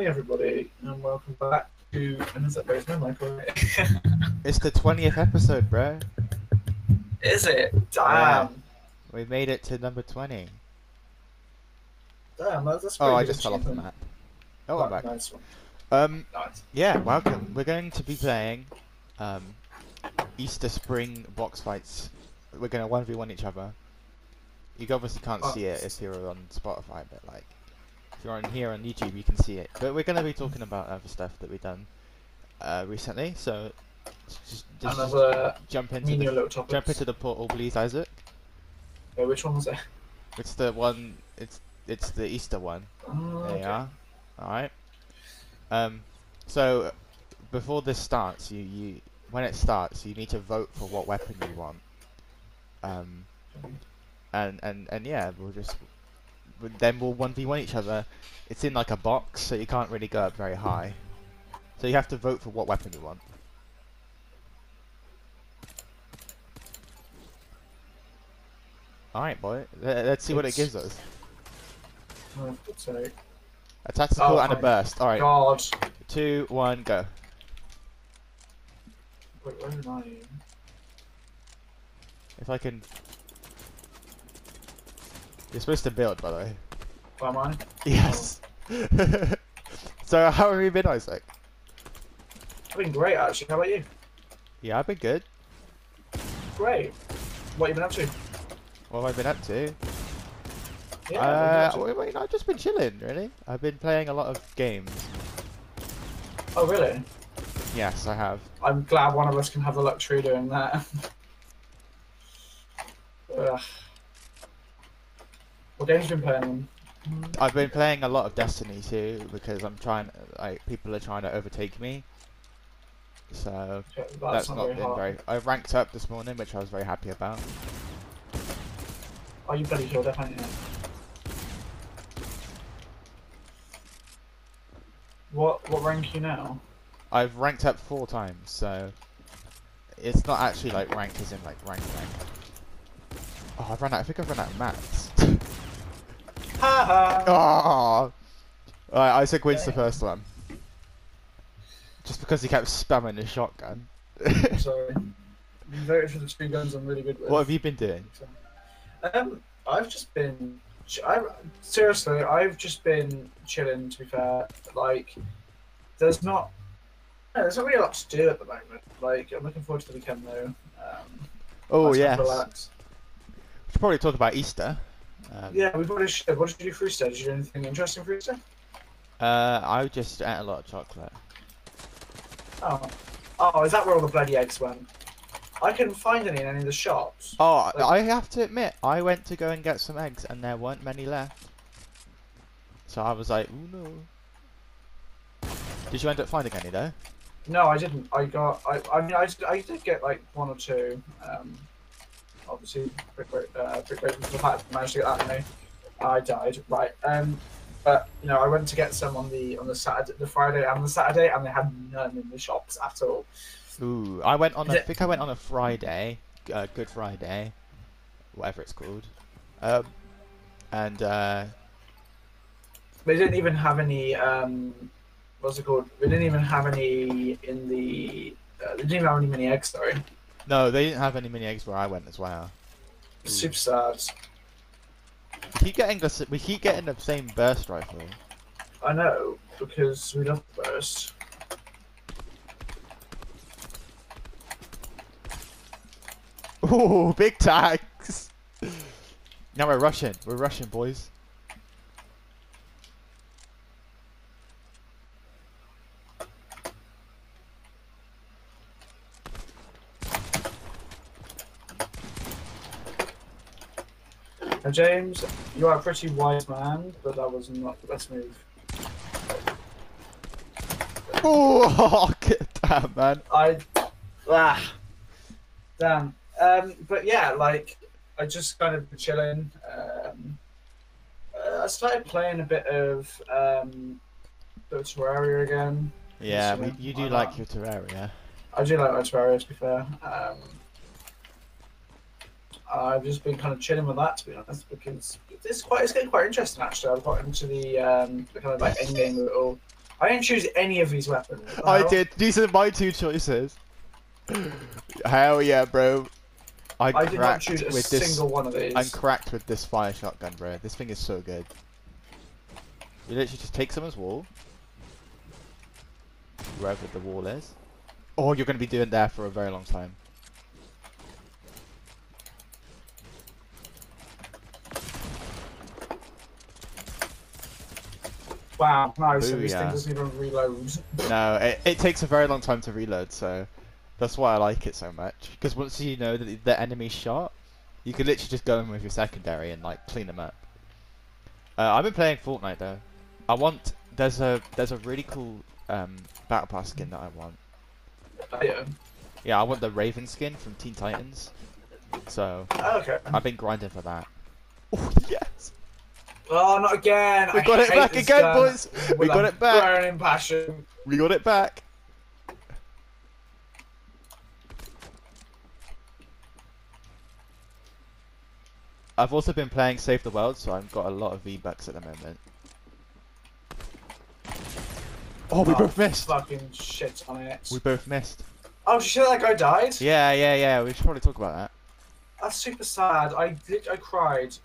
morning, everybody, and welcome back to another There's no Michael. It's the twentieth episode, bro. Is it? Yeah. Damn. We made it to number twenty. Damn, that's, that's Oh, I just fell off the map. Oh, I'm back. Nice one. Um, Nice. yeah, welcome. We're going to be playing um, Easter Spring box fights. We're going to one v one each other. You obviously can't Oh. see it if you're on Spotify, but like if you're on here on YouTube, you can see it. But we're going to be talking about other stuff that we've done uh, recently. So just, just Another jump into the jump into the portal, please, Isaac. Wait, which one was it? It's the one. It's it's the Easter one. Oh, There okay. you are. Alright. Um, so, before this starts, you, you when it starts, you need to vote for what weapon you want. Um, and, and, and yeah, we'll just... Then we'll 1v1 each other. It's in like a box, so you can't really go up very high. So you have to vote for what weapon you want. Alright, boy. Let- Let's see what it gives us. Oh. A tactical Oh, and a burst. Alright, God. two, one, go. Wait, where am I? If I can. You're supposed to build, by the way. Where am I? Yes. so how have you been, Isaac? I've been great, actually. How about you? Yeah, I've been good. Great. What have you been up to? What have I been up to? Yeah, uh, I've been up wait, wait, I've just been chilling, really. I've been playing a lot of games. Oh, really? Yes, I have. I'm glad one of us can have the luxury of doing that. What games have you been playing? I've been playing a lot of Destiny 2 because I'm trying. Like, people are trying to overtake me. So That's, that's, not, not very been hard. very. I ranked up this morning, which I was very happy about. Oh, you bloody haven't you? What what rank are you now? I've ranked up four times, so it's not actually like rank as in like rank rank. Oh, I've run out. I think I've run out of mats. Ha ha! oh, Alright, Isaac wins the first one. Just because he kept spamming his shotgun. Sorry. Voted for the two guns I'm really good with. what have you been doing? Um, I've just been. I seriously, I've just been chilling. To be fair, like, there's not. no, there's not really a lot to do at the moment. Like, I'm looking forward to the weekend though. Um, Oh nice yes. We should probably talk about Easter. Um, Yeah, we've already. Shared. What did you do for Easter? Did you do anything interesting for Easter? Uh, I just ate a lot of chocolate. Oh, oh, is that where all the bloody eggs went? I couldn't find any in any of the shops. Oh, Like- I have to admit, I went to go and get some eggs, and there weren't many left. So I was like, "Ooh no." Did you end up finding any though? No, I didn't. I got. I. I mean, I, I did get like one or two. Um, obviously, great. Uh, pretty grateful for the fact I managed to get that many. I died. Right. Um, but you know, I went to get some on the on the Saturday, the Friday, and the Saturday, and they had none in the shops at all. Ooh, I went on. Is A, I it- think I went on a Friday, uh, Good Friday, whatever it's called. Um, and uh, They didn't even have any. Um, what's it called? They didn't even have any in the. Uh, they didn't even have any mini eggs. Sorry. No, they didn't have any mini eggs where I went as well. Super sad. We keep getting the we keep getting the same burst rifle. I know because we love the burst. Ooh, big tags. Now we're rushing. We're rushing, boys. Now, James, you are a pretty wise man, but that was not the best move. Oh, damn, man. I, ah, damn. Um, but yeah, like I just kind of chilling. Um, uh, I started playing a bit of um, bit of Terraria again. Yeah, you do like not? your Terraria. I do like my Terraria, to be fair. Um, I've just been kind of chilling with that, to be honest, because it's quite it's getting quite interesting actually. I've got into the, um, the kind of like end game all. I didn't choose any of these weapons. I did. These are my two choices. Hell yeah, bro. I, I did not choose a with this. single one of these. I'm cracked with this fire shotgun, bro. This thing is so good. You literally just take someone's wall, wherever the wall is. Or you're going to be doing there for a very long time. Wow, no, so this thing doesn't even reload. No, it, it takes a very long time to reload, so that's why I like it so much. Because once you know that the- the enemy's shot, you can literally just go in with your secondary and like clean them up. Uh, I've been playing Fortnite though. I want there's a there's a really cool um, battle pass skin that I want. yeah. Yeah, I want the Raven skin from Teen Titans. So Okay. I've been grinding for that. Oh yes, Oh, not again! we I got it back again, gun boys. We got it back. Burning passion. We got it back. I've also been playing Save the World, so I've got a lot of V-Bucks at the moment. Oh, we Oh, both missed! Fucking shit on it. We both missed. Oh, shit! That guy died. Yeah, yeah, yeah, we should probably talk about that. That's super sad. I did. I cried.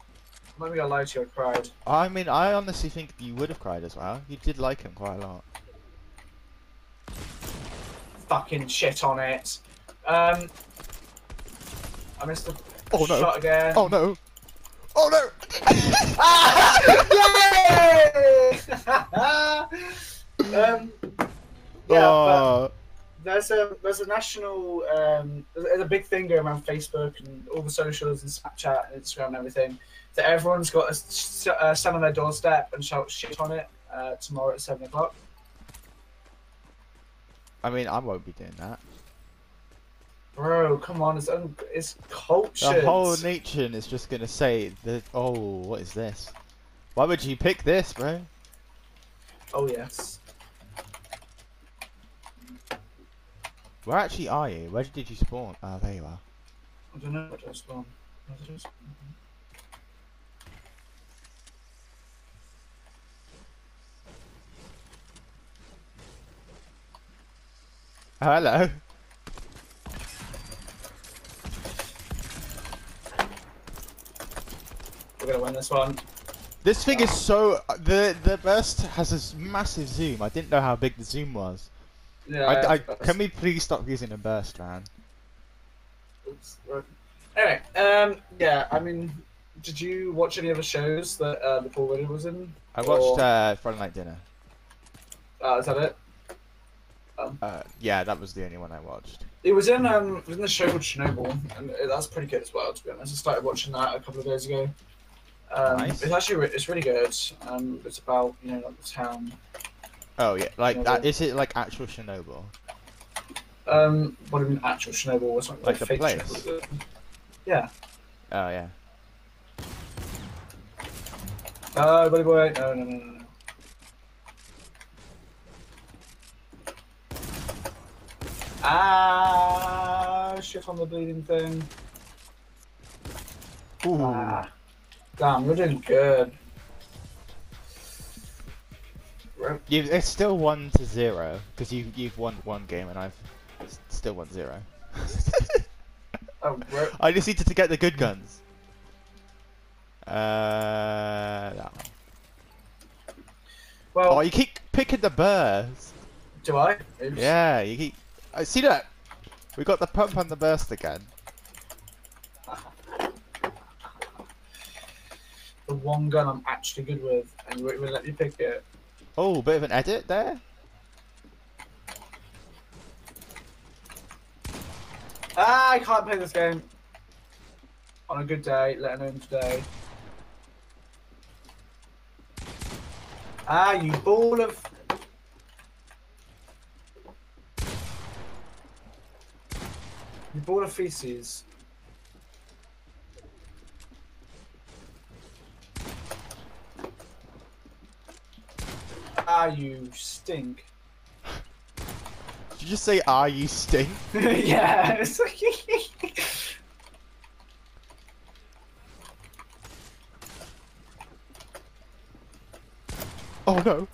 Let me lie to you. I cried. I mean, I honestly think you would have cried as well. You did like him quite a lot. Fucking shit on it. Um. I missed the Oh, no. shot again. Oh no! Oh no! Ah! Yay! um. Yeah, but oh, there's a there's a national um, there's a big thing going around Facebook and all the socials and Snapchat and Instagram and everything that everyone's got to s- uh, stand on their doorstep and shout shit on it uh, tomorrow at seven o'clock. I mean, I won't be doing that. Bro, come on, it's un- it's culture. The whole nation is just gonna say that. Oh, what is this? Why would you pick this, bro? oh yes. Where actually are you? Where did you spawn? Oh, there you are. I don't know one. What did I just- Oh, hello. We're gonna win this one. This thing is so. The the burst has this massive zoom. I didn't know how big the zoom was. Yeah. I, I, can we please stop using a burst, man? Oops, right. Anyway, um, yeah, I mean, did you watch any of the shows that uh, the Paul Ritter was in? I watched Or- uh, Friday Night Dinner. Uh, is that it? Uh, yeah, that was the only one I watched. It was in um, it was in the show called Chernobyl, and that's pretty good as well. To be honest, I started watching that a couple of days ago. Um, Nice. It's actually re- it's really good. Um, it's about you know like the town. Oh yeah, like Chernobyl. that. Is it like actual Chernobyl? Um, what do you mean actual Chernobyl? Was like, Like the place? Chernobyl. Yeah. Oh yeah. Uh, buddy boy, no, no, no, no, no. Ah, shit on the bleeding thing. Ooh. Ah, damn, you're doing good. You, it's still one to zero because you you've won one game and I've still won zero. Oh. I just needed to get the good guns. Uh, that one. Well, Oh, you keep picking the burst. do I? Oops. Yeah, you keep. I see that. We got the pump and the burst again. The one gun I'm actually good with, and you won't even let me pick it. Oh, bit of an edit there. Ah, I can't play this game. On a good day, let alone today. Ah, you ball of. You ball of feces. Ah, you stink. Did you just say, "Ah, you stink"? yeah. it's like- Oh no.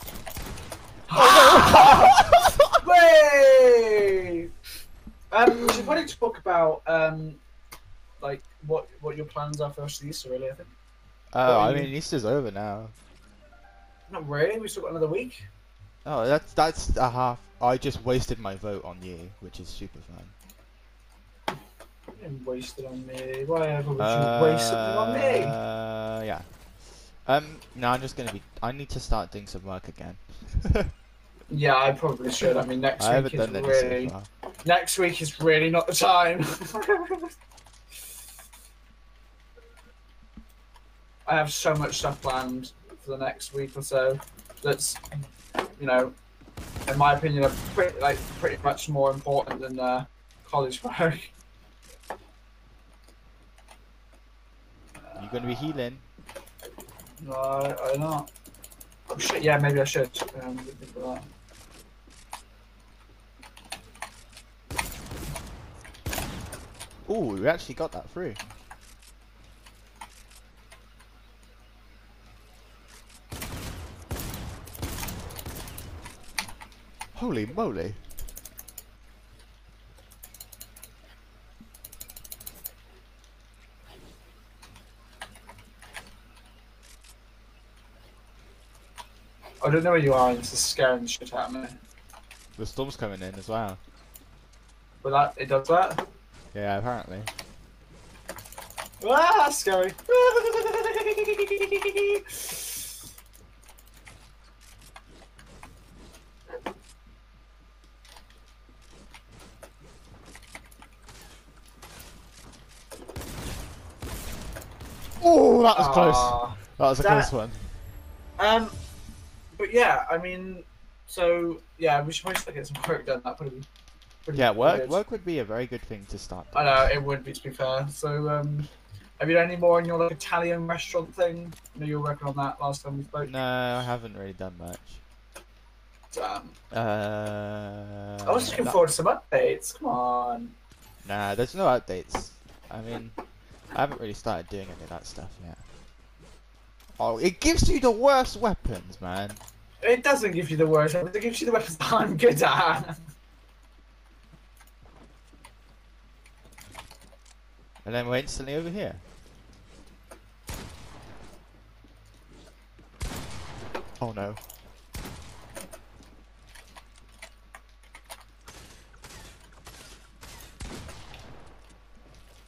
Way! Um, we should probably talk about um, like what what your plans are for us Easter. Really, I think. Oh, I mean Easter's over now. Not really. We still got another week. Oh, that's that's a half. I just wasted my vote on you, which is super fun. You didn't waste it on me. Whatever. Would you waste something on me? Uh, yeah. Um, no, I'm just gonna be. I need to start doing some work again. Yeah, I probably should. I mean, next I week is really so next week is really not the time. I have so much stuff planned for the next week or so. That's, you know, in my opinion, are pretty like pretty much more important than uh, college work. You're gonna be healing? No, I, I not. Oh shit! Yeah, maybe I should. Um, think of that. Ooh, we actually got that through. Holy moly! I don't know where you are, and this is scaring the shit out of me. The storm's coming in as well. But that it does that. Yeah, apparently. Ah, scary. Oh, that was close. Ah. That was a Damn close one. Um, but yeah, I mean, so yeah, we should probably getting some work done. That would be. Pretty Yeah, work work would be a very good thing to start. I know it would be to be fair. So, um, have you done any more in your like Italian restaurant thing? I know you were working on that last time we spoke. No, I haven't really done much. Damn. Uh, I was looking no- forward to some updates. Come on. Nah, there's no updates. I mean, I haven't really started doing any of that stuff yet. Oh, it gives you the worst weapons, man. It doesn't give you the worst weapons. It gives you the weapons that I'm good at. And then we're instantly over here. Oh no.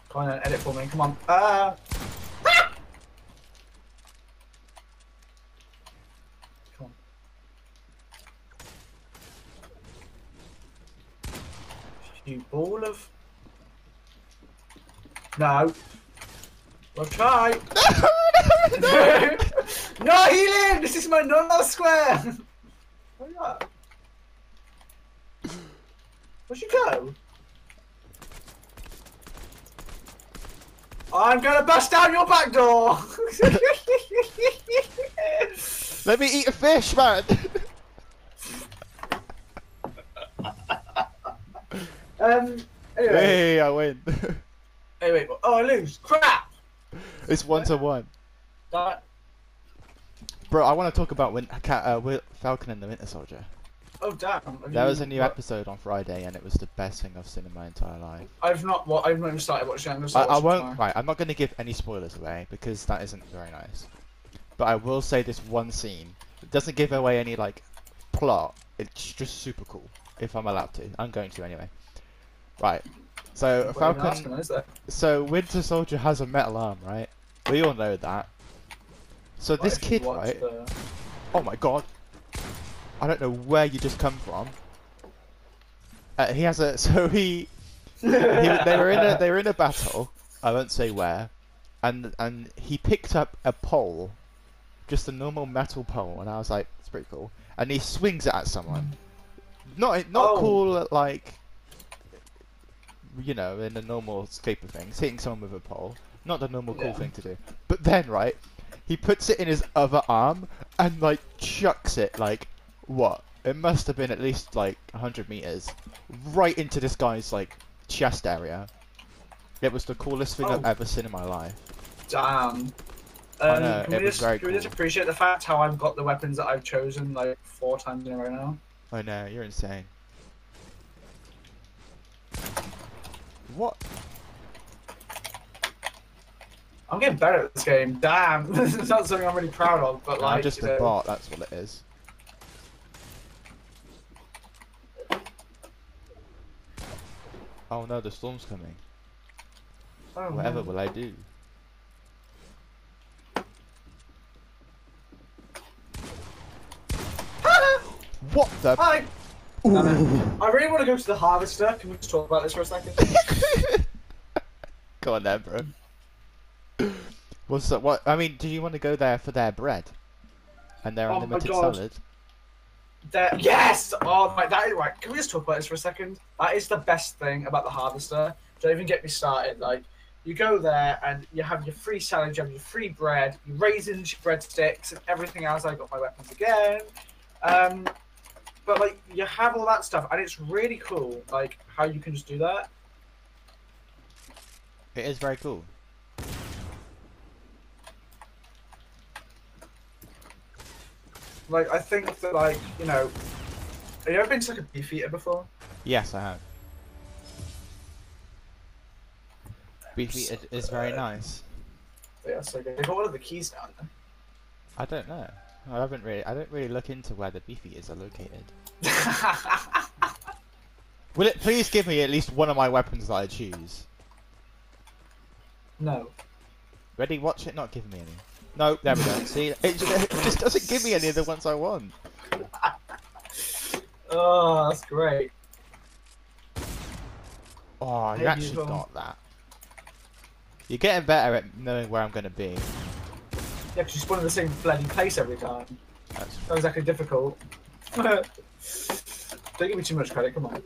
Come on, edit for me. Come on. Ah. Come on. You ball of. No. Well, try. no, healing! This is my normal square! Where you at? Where'd you go? I'm gonna bust down your back door! Let me eat a fish, man! um, anyway. hey, I win. Anyway, oh, I lose. Crap! it's one to one. That, Bro, I want to talk about Win- Cat, uh, Falcon and the Winter Soldier. oh, damn. Have There was a new episode on Friday, and it was the best thing I've seen in my entire life. I've not, well, I've not even started watching it. I'm I, I won't. tomorrow. Right, I'm not going to give any spoilers away because that isn't very nice. But I will say this one scene. It doesn't give away any like plot. It's just super cool. If I'm allowed to, I'm going to anyway. Right. So Falcon. asking, is there? So Winter Soldier has a metal arm, right? We all know that. So What this kid, right? the- Oh my god. I don't know where you just come from. Uh, he has a so he he, they were in a they were in a battle. I won't say where, and and he picked up a pole, just a normal metal pole, and I was like, it's pretty cool. And he swings it at someone. Not not Oh. cool like, you know, in the normal scope of things, hitting someone with a pole. Not the normal cool Yeah. thing to do. But then right, he puts it in his other arm and like chucks it like what? It must have been at least like 100 meters right into this guy's like chest area. It was the coolest thing I've Oh. ever seen in my life. Damn. Um, know, can it we was just very can we just appreciate the fact how I've got the weapons that I've chosen like four times in a row now? Oh no, you're insane. What? I'm getting better at this game. Damn, this is not something I'm really proud of, but like I'm just a know, bot, that's what it is. Oh no, the storm's coming. oh, Whatever no. will I do? What the? Hi. Ooh. I really want to go to the harvester. Can we just talk about this for a second? Go on then, bro. What's that? What? I mean, do you want to go there for their bread and their Oh my unlimited God. salad? There, yes! Oh my, that is right. Can we just talk about this for a second? That is the best thing about the harvester. Don't even get me started. Like, you go there and you have your free salad, you have your free bread, your raisins, your breadsticks, and everything else. I got my weapons again. Um, but like, you have all that stuff, and it's really cool. Like how you can just do that. It is very cool. Like, I think that like you know, have you ever been to like a Beefeater before? Yes, I have. Beefy is, is very nice. Yeah, so good. They got one of the keys down there. I don't know. I haven't really. I don't really look into where the beefy is are located. Will it please give me at least one of my weapons that I choose? no. Ready? Watch it. Not giving me any. No, there we go. See, it just, it just doesn't give me any of the ones I want. Oh, that's great. Oh, you actually got that. You're getting better at knowing where I'm going to be. Yeah, because you spawn in the same bloody place every time. That's Not exactly difficult. Don't give me too much credit, come on.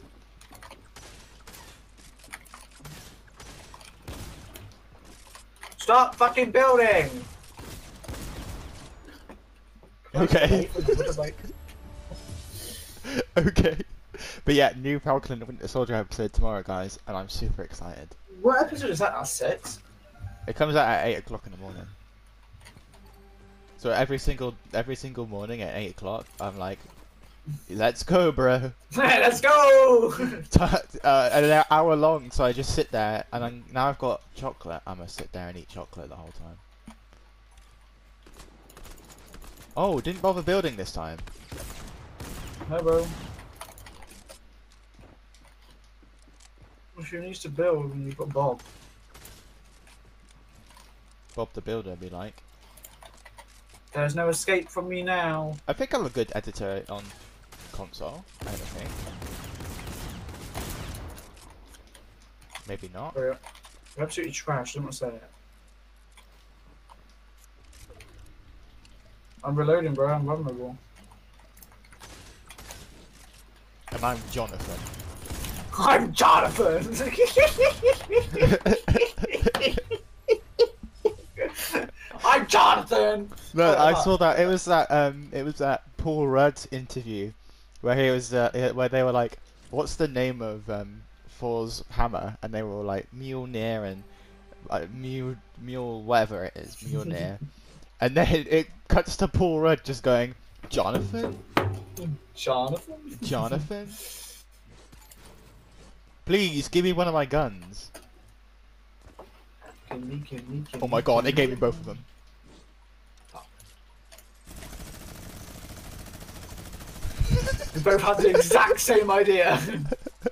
Stop fucking building! Okay. okay. But yeah, new Falcon and Winter Soldier episode tomorrow, guys, and I'm super excited. what episode is that now? Six? It comes out at eight o'clock in the morning. So every single every single morning at eight o'clock, I'm like, "Let's go, bro!" Let's go! uh, and an hour long. So I just sit there, and I'm, now I've got chocolate. I'm gonna sit there and eat chocolate the whole time. Oh, didn't bother building this time. no, bro. If you needs to build when you've got Bob. Bob the Builder, be like. There's no escape from me now. I think I'm a good editor on console. I don't think. Maybe not. You're absolutely trash, don't want to say it. I'm reloading, bro. I'm vulnerable. And I'm Jonathan. I'm Jonathan! Jonathan! No, I Uh, saw that. It was that. Um, it was that Paul Rudd interview where he was. Uh, where they were like, "What's the name of um Thor's hammer?" And they were all like Mjolnir and like Mule Mule whatever it is Mjolnir. and then it, it cuts to Paul Rudd just going, "Jonathan, Jonathan? Jonathan, please give me one of my guns." Can me, can me, can Oh my god, it gave me both of them. We both had the exact same idea.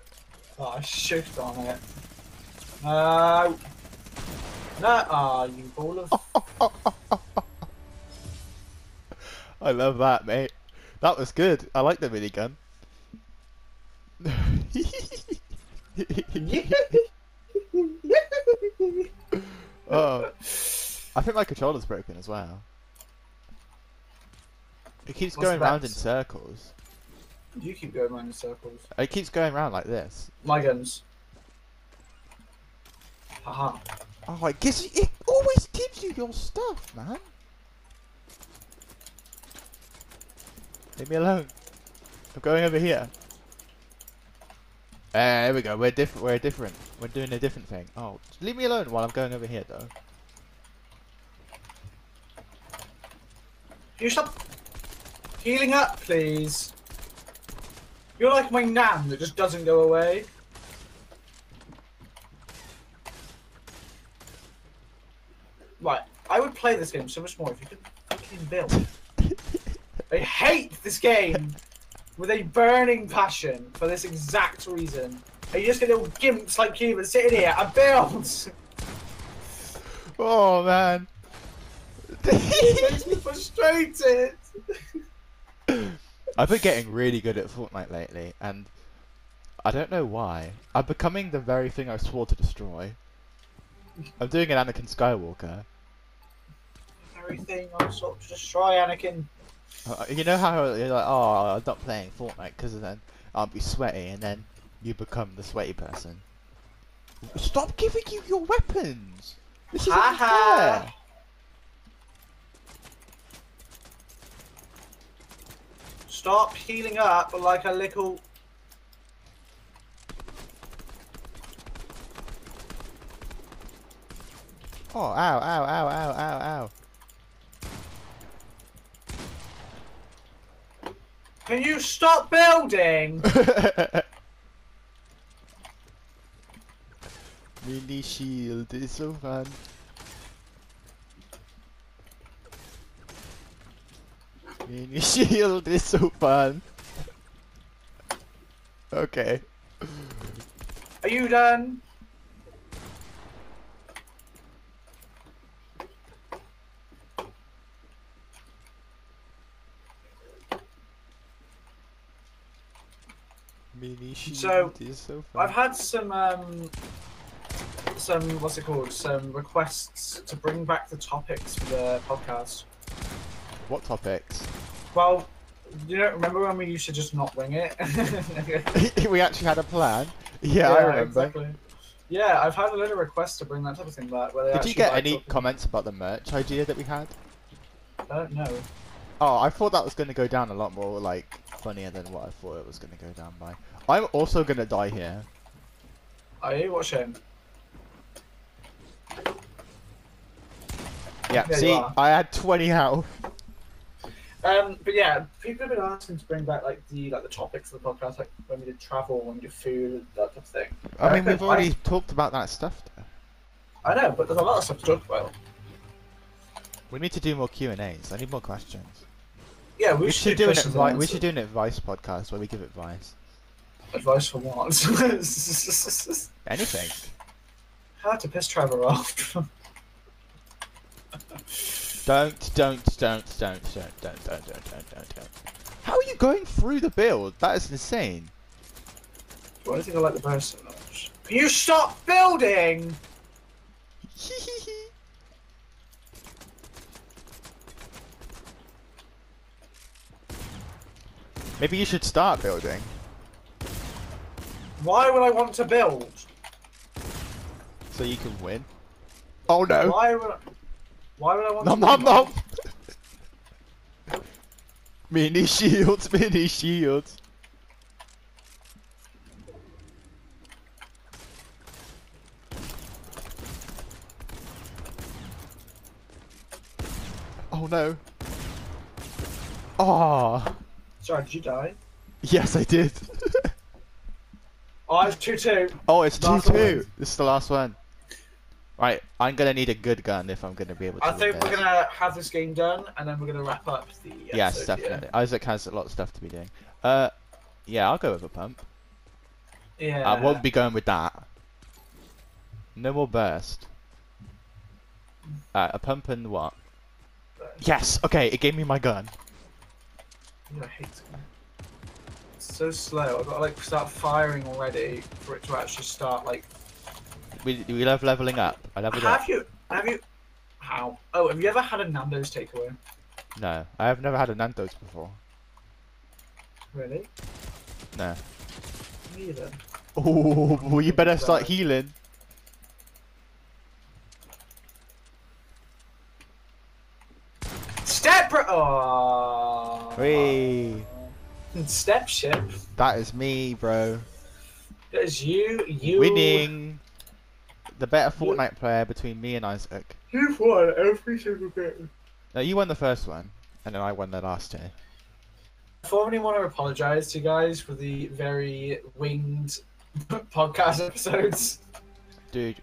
oh, shoot on it. No. No. Ah, you ball of. I love that, mate. That was good. I like the minigun. oh, I think my controller's broken as well. It keeps What's going round in circles. You keep going around in circles. It keeps going round like this. My guns. Haha. Oh, it gives you, it always gives you your stuff, man. Leave me alone. I'm going over here. Uh, there we go. We're different. We're different. We're doing a different thing. Oh, just leave me alone while I'm going over here, though. Can you stop healing up, please? You're like my nan that just doesn't go away. Right, I would play this game so much more if you could fucking build. I hate this game with a burning passion for this exact reason. Are you just get little gimps like you and sitting here and build? Oh man. it makes me frustrated. I've been getting really good at Fortnite lately, and I don't know why. I'm becoming the very thing I swore to destroy. I'm doing an Anakin Skywalker. Everything I sought to destroy Anakin. Uh, You know how you're like, oh, I'm not playing Fortnite because then I'll be sweaty, and then you become the sweaty person. Stop giving you your weapons. This is unfair. Stop healing up like a little. Oh, ow, ow, ow, ow, ow, ow. Can you stop building? Mini shield is so fun. Mini shield is so fun. Okay. Are you done? Mini So, is so fun. I've had some um, some what's it called? Some requests to bring back the topics for the podcast. What topics? Well, you don't remember when we used to just not wing it? we actually had a plan. Yeah, I remember. Exactly. Yeah, I've had a lot of requests to bring that type of thing back. Where they Did you get any talking- comments about the merch idea that we had? I don't know. Oh, I thought that was going to go down a lot more like funnier than what I thought it was going to go down by. I'm also going to die here. Are you? What shame. Yeah, There see. I had 20 health. Um, but yeah, people have been asking to bring back like the like the topics of the podcast, like when we did travel, when we did food, that type of thing. I mean, we've already talked about that stuff. Though. I know, but there's a lot of stuff to talk about. We need to do more Q and A's. I need more questions. Yeah, we, We, should, should do an advi- We should do an advice podcast where we give advice. advice for what? Anything. How to piss Trevor off. Don't, don't, don't, don't, don't, don't, don't, don't, don't, don't, don't. How are you going through the build? That is insane. Why do you think I like the bear so much? Can you stop building? Maybe you should start building. Why would I want to build? So you can win. Oh no! Why would I, why would I want Nom to nom build? nom! mini shields, mini shields. Oh no. Oh, Sorry, did you die? yes I did. Oh, it's 2 2. oh, it's Last 2-2. one. This is the last one. Right, I'm gonna need a good gun if I'm gonna be able to I think we're gonna have this game done and then we're gonna wrap up the. Yes, episode, yeah. definitely. Isaac has a lot of stuff to be doing. Uh, yeah, I'll go with a pump. Yeah. I won't be going with that. No more burst. Uh, a pump and what? Yes. Okay, it gave me my gun. I hate it. It's so slow. I've got to like start firing already for it to actually start like. We we love leveling up. I leveled up. Have you? Have you? How? Oh, have you ever had a Nando's takeaway? No, I have never had a Nando's before. Really? No. Me either. Oh, well, you better start healing. Step. Bro- oh. Whee. Step ship. That is me, bro. That is you. You. Winning. The better Fortnite player between me and Isaac. You've won every single game. No, you won the first one. and then I won the last two. I formally want to apologize to you guys for the very winged podcast episodes. Dude,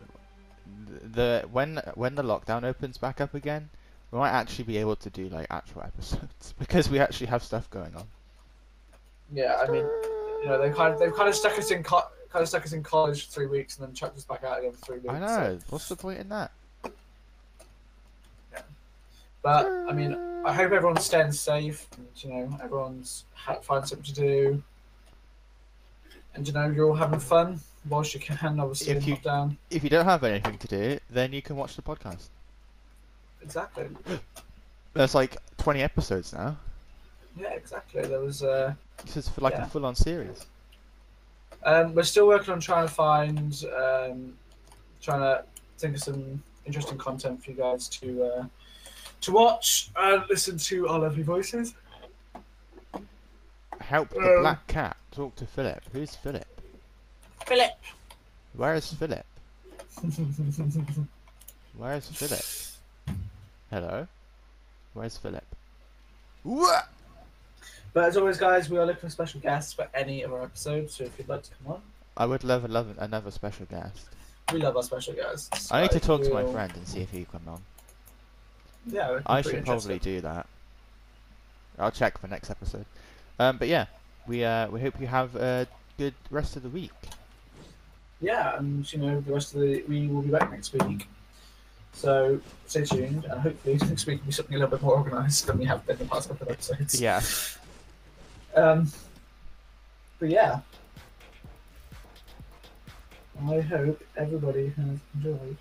the when when the lockdown opens back up again, we might actually be able to do like actual episodes because we actually have stuff going on. Yeah, I mean, you know, they kind of they've kind of stuck us in co- kind of stuck us in college for three weeks and then chucked us back out again for three weeks. I so- know. What's the point in that? Yeah. But I mean, I hope everyone's staying safe. And, you know, everyone's ha- find something to do, and you know, you're all having fun whilst you can. Obviously, If in you- lockdown. If you don't have anything to do, then you can watch the podcast. Exactly. There's like 20 episodes now. Yeah, exactly. There was. Uh, This is for like Yeah. a full-on series. Um, we're still working on trying to find, um, trying to think of some interesting content for you guys to uh, to watch and listen to our lovely voices. Help the Um, black cat. Talk to Philip. Who's Philip? Philip. Where is Philip? Where is Philip? Hello? Where's Philip? What? But as always, guys, we are looking for special guests for any of our episodes. So if you'd like to come on, I would love, love another special guest. we love our special guests. I need to talk to my friend and see if he can come on. Yeah, I should probably do that. I'll check for next episode. Um, but yeah, we uh, we hope you have a good rest of the week. Yeah, and you know the rest of the we will be back next week. So stay tuned, and hopefully next week will be something a little bit more organised than we have been the past couple of episodes. Yeah. Um. But yeah, I hope everybody has enjoyed.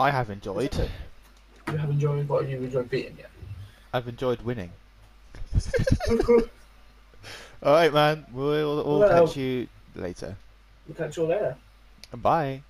I have enjoyed. You have enjoyed what have you enjoyed beating, yet? I've enjoyed winning. All right, man. We'll, we'll Well- catch you later. We'll catch you all later. Bye.